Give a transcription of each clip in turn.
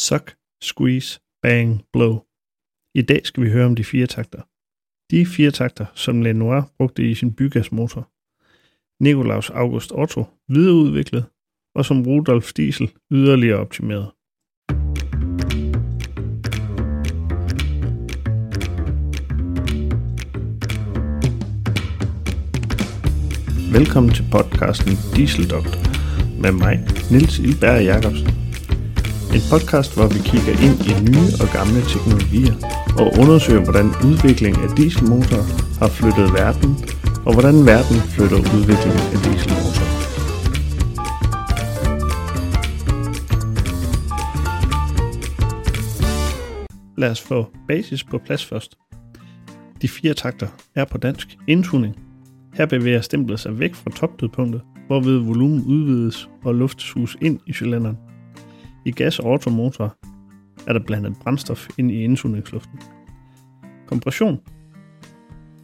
Suck, Squeeze, Bang, Blow. I dag skal vi høre om de fire takter. De fire takter, som Lenoir brugte i sin bygasmotor. Nikolaus August Otto videreudviklet, og som Rudolf Diesel yderligere optimeret. Velkommen til podcasten Diesel Doctor med mig, Nils Ilberg Jacobsen. En podcast, hvor vi kigger ind i nye og gamle teknologier og undersøger, hvordan udviklingen af dieselmotorer har flyttet verden, og hvordan verden flytter udviklingen af dieselmotorer. Lad os få basis på plads først. De fire takter er på dansk indtuning. Her bevæger stemplet sig væk fra topdødpunktet, hvorved volumen udvides og luft suges ind i cylinderen. I gas- og automotor er der blandet brændstof ind i indsugningsluften. Kompression.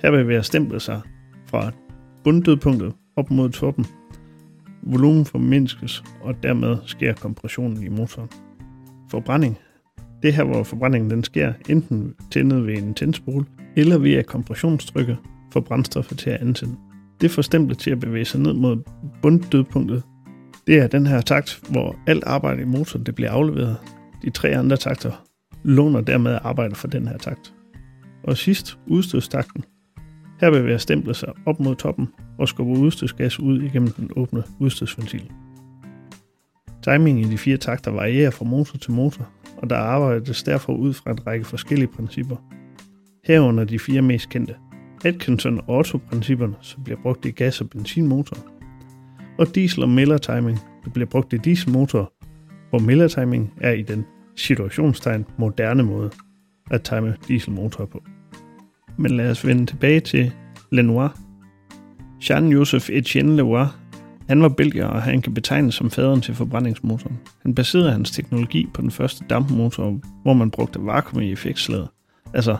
Her bevæger stemplet sig fra bunddødpunktet op mod toppen. Volumen formindskes, og dermed sker kompressionen i motoren. Forbrænding. Det er her, hvor forbrændingen den sker enten tændet ved en tændspole, eller via kompressionstrykket får brændstoffet til at antænde. Det får stemplet til at bevæge sig ned mod bunddødpunktet. Det er den her takt, hvor alt arbejde i motoren det bliver afleveret. De tre andre takter låner dermed arbejde for den her takt. Og sidst udstødstakten. Her bevæger stemplet sig op mod toppen og skubber udstødsgas ud igennem den åbne udstødsventil. Timingen i de fire takter varierer fra motor til motor, og der arbejdes derfor ud fra en række forskellige principper. Herunder de fire mest kendte. Atkinson Otto-principperne, som bliver brugt i gas- og benzinmotorer, og diesel og Miller timing, der bliver brugt i dieselmotorer, hvor Miller timing er i den situationstegn moderne måde at time dieselmotorer på. Men lad os vende tilbage til Lenoir. Jean-Joseph Etienne Lenoir, han var belgier, og han kan betegnes som faderen til forbrændingsmotoren. Han baserede hans teknologi på den første dampmotor, hvor man brugte vakuum i effektslaget. Altså,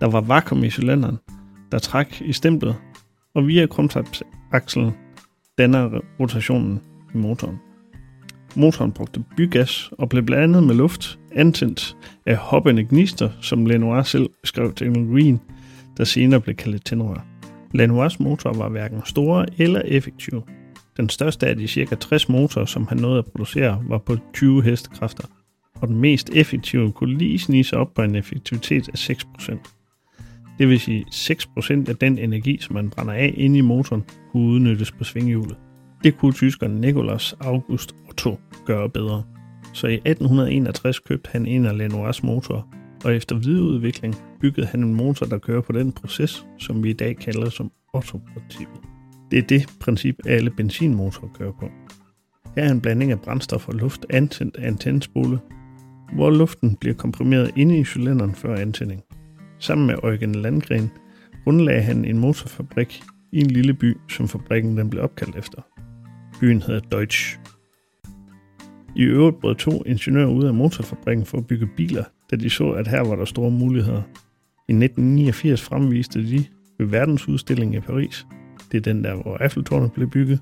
der var vakuum i cylinderen, der træk i stemplet, og via krumtabsakselen danner rotationen i motoren. Motoren brugte bygas og blev blandet med luft, antændt af hoppende gnister, som Lenoir selv beskrev teknologien, der senere blev kaldt tændrør. Lenoirs motor var hverken store eller effektive. Den største af de ca. 60 motorer, som han nåede at producere, var på 20 hestekræfter, og den mest effektive kunne lige snige sig op på en effektivitet af 6%. Det vil sige 6% af den energi, som man brænder af inde i motoren, kunne udnyttes på svinghjulet. Det kunne tyskeren Nikolaus August Otto gøre bedre. Så i 1861 købte han en af Lenoirs motorer, og efter videreudvikling byggede han en motor, der kører på den proces, som vi i dag kalder som Otto-princippet. Det er det princip, alle benzinmotorer kører på. Her er en blanding af brændstof og luft antændt af en tændspole, hvor luften bliver komprimeret inde i cylinderen før antænding. Sammen med Eugen Landgren grundlagde han en motorfabrik i en lille by, som fabrikken den blev opkaldt efter. Byen hedder Deutsch. I øvrigt brød to ingeniører ud af motorfabrikken for at bygge biler, da de så, at her var der store muligheder. I 1989 fremviste de ved verdensudstillingen i Paris, det er den der, hvor Eiffeltårnet blev bygget,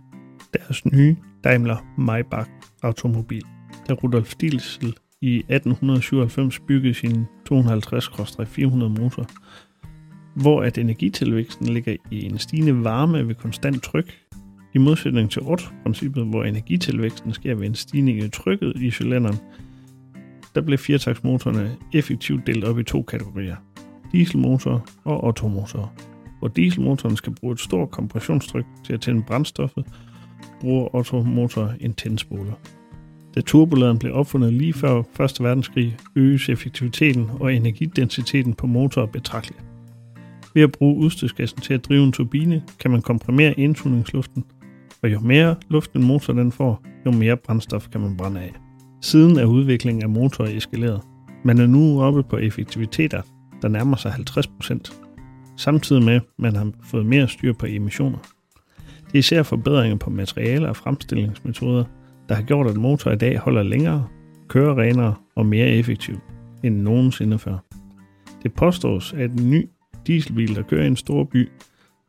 deres nye Daimler Maybach automobil, da Rudolf Diesel i 1897 byggede sin 250-400 motor, hvor at energitilvæksten ligger i en stigende varme ved konstant tryk, i modsætning til Otto-princippet, hvor energitilvæksten sker ved en stigning i trykket i cylinderen, der blev firetaksmotorerne effektivt delt op i to kategorier. Dieselmotor og Otto-motor. Hvor dieselmotoren skal bruge et stort kompressionstryk til at tænde brændstoffet, bruger Otto-motor en tændspole. Da turboladeren blev opfundet lige før 1. verdenskrig, øges effektiviteten og energidensiteten på motorer betragteligt. Ved at bruge udstødsgassen til at drive en turbine, kan man komprimere indsugningsluften, og jo mere luft en motor den får, jo mere brændstof kan man brænde af. Siden er udviklingen af motorer eskaleret. Man er nu oppe på effektiviteter, der nærmer sig 50%, samtidig med, at man har fået mere styr på emissioner. Det er især forbedringer på materialer og fremstillingsmetoder, der har gjort, at motor i dag holder længere, kører renere og mere effektivt end nogensinde før. Det påstås, at en ny dieselbil, der kører i en stor by,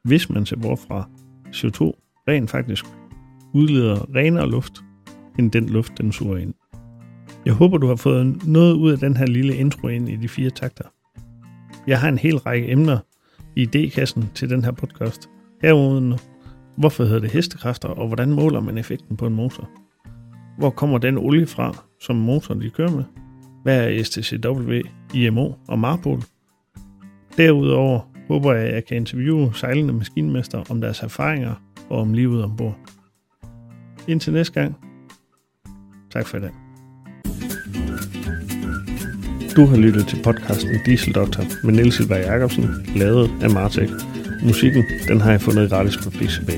hvis man ser bort fra CO2, rent faktisk udleder renere luft, end den luft, den suger ind. Jeg håber, du har fået noget ud af den her lille intro ind i de fire takter. Jeg har en hel række emner i idékassen til den her podcast. Herunder, hvorfor hedder det hestekræfter, og hvordan måler man effekten på en motor? Hvor kommer den olie fra, som motoren de kører med? Hvad er STCW, IMO og Marpol? Derudover håber jeg, at jeg kan interviewe sejlende maskinmester om deres erfaringer og om livet ombord. Indtil næste gang. Tak for i dag. Du har lyttet til podcasten Diesel Doctor med Niels Silberg Jacobsen, lavet af Martek. Musikken, den har jeg fundet gratis på PCB.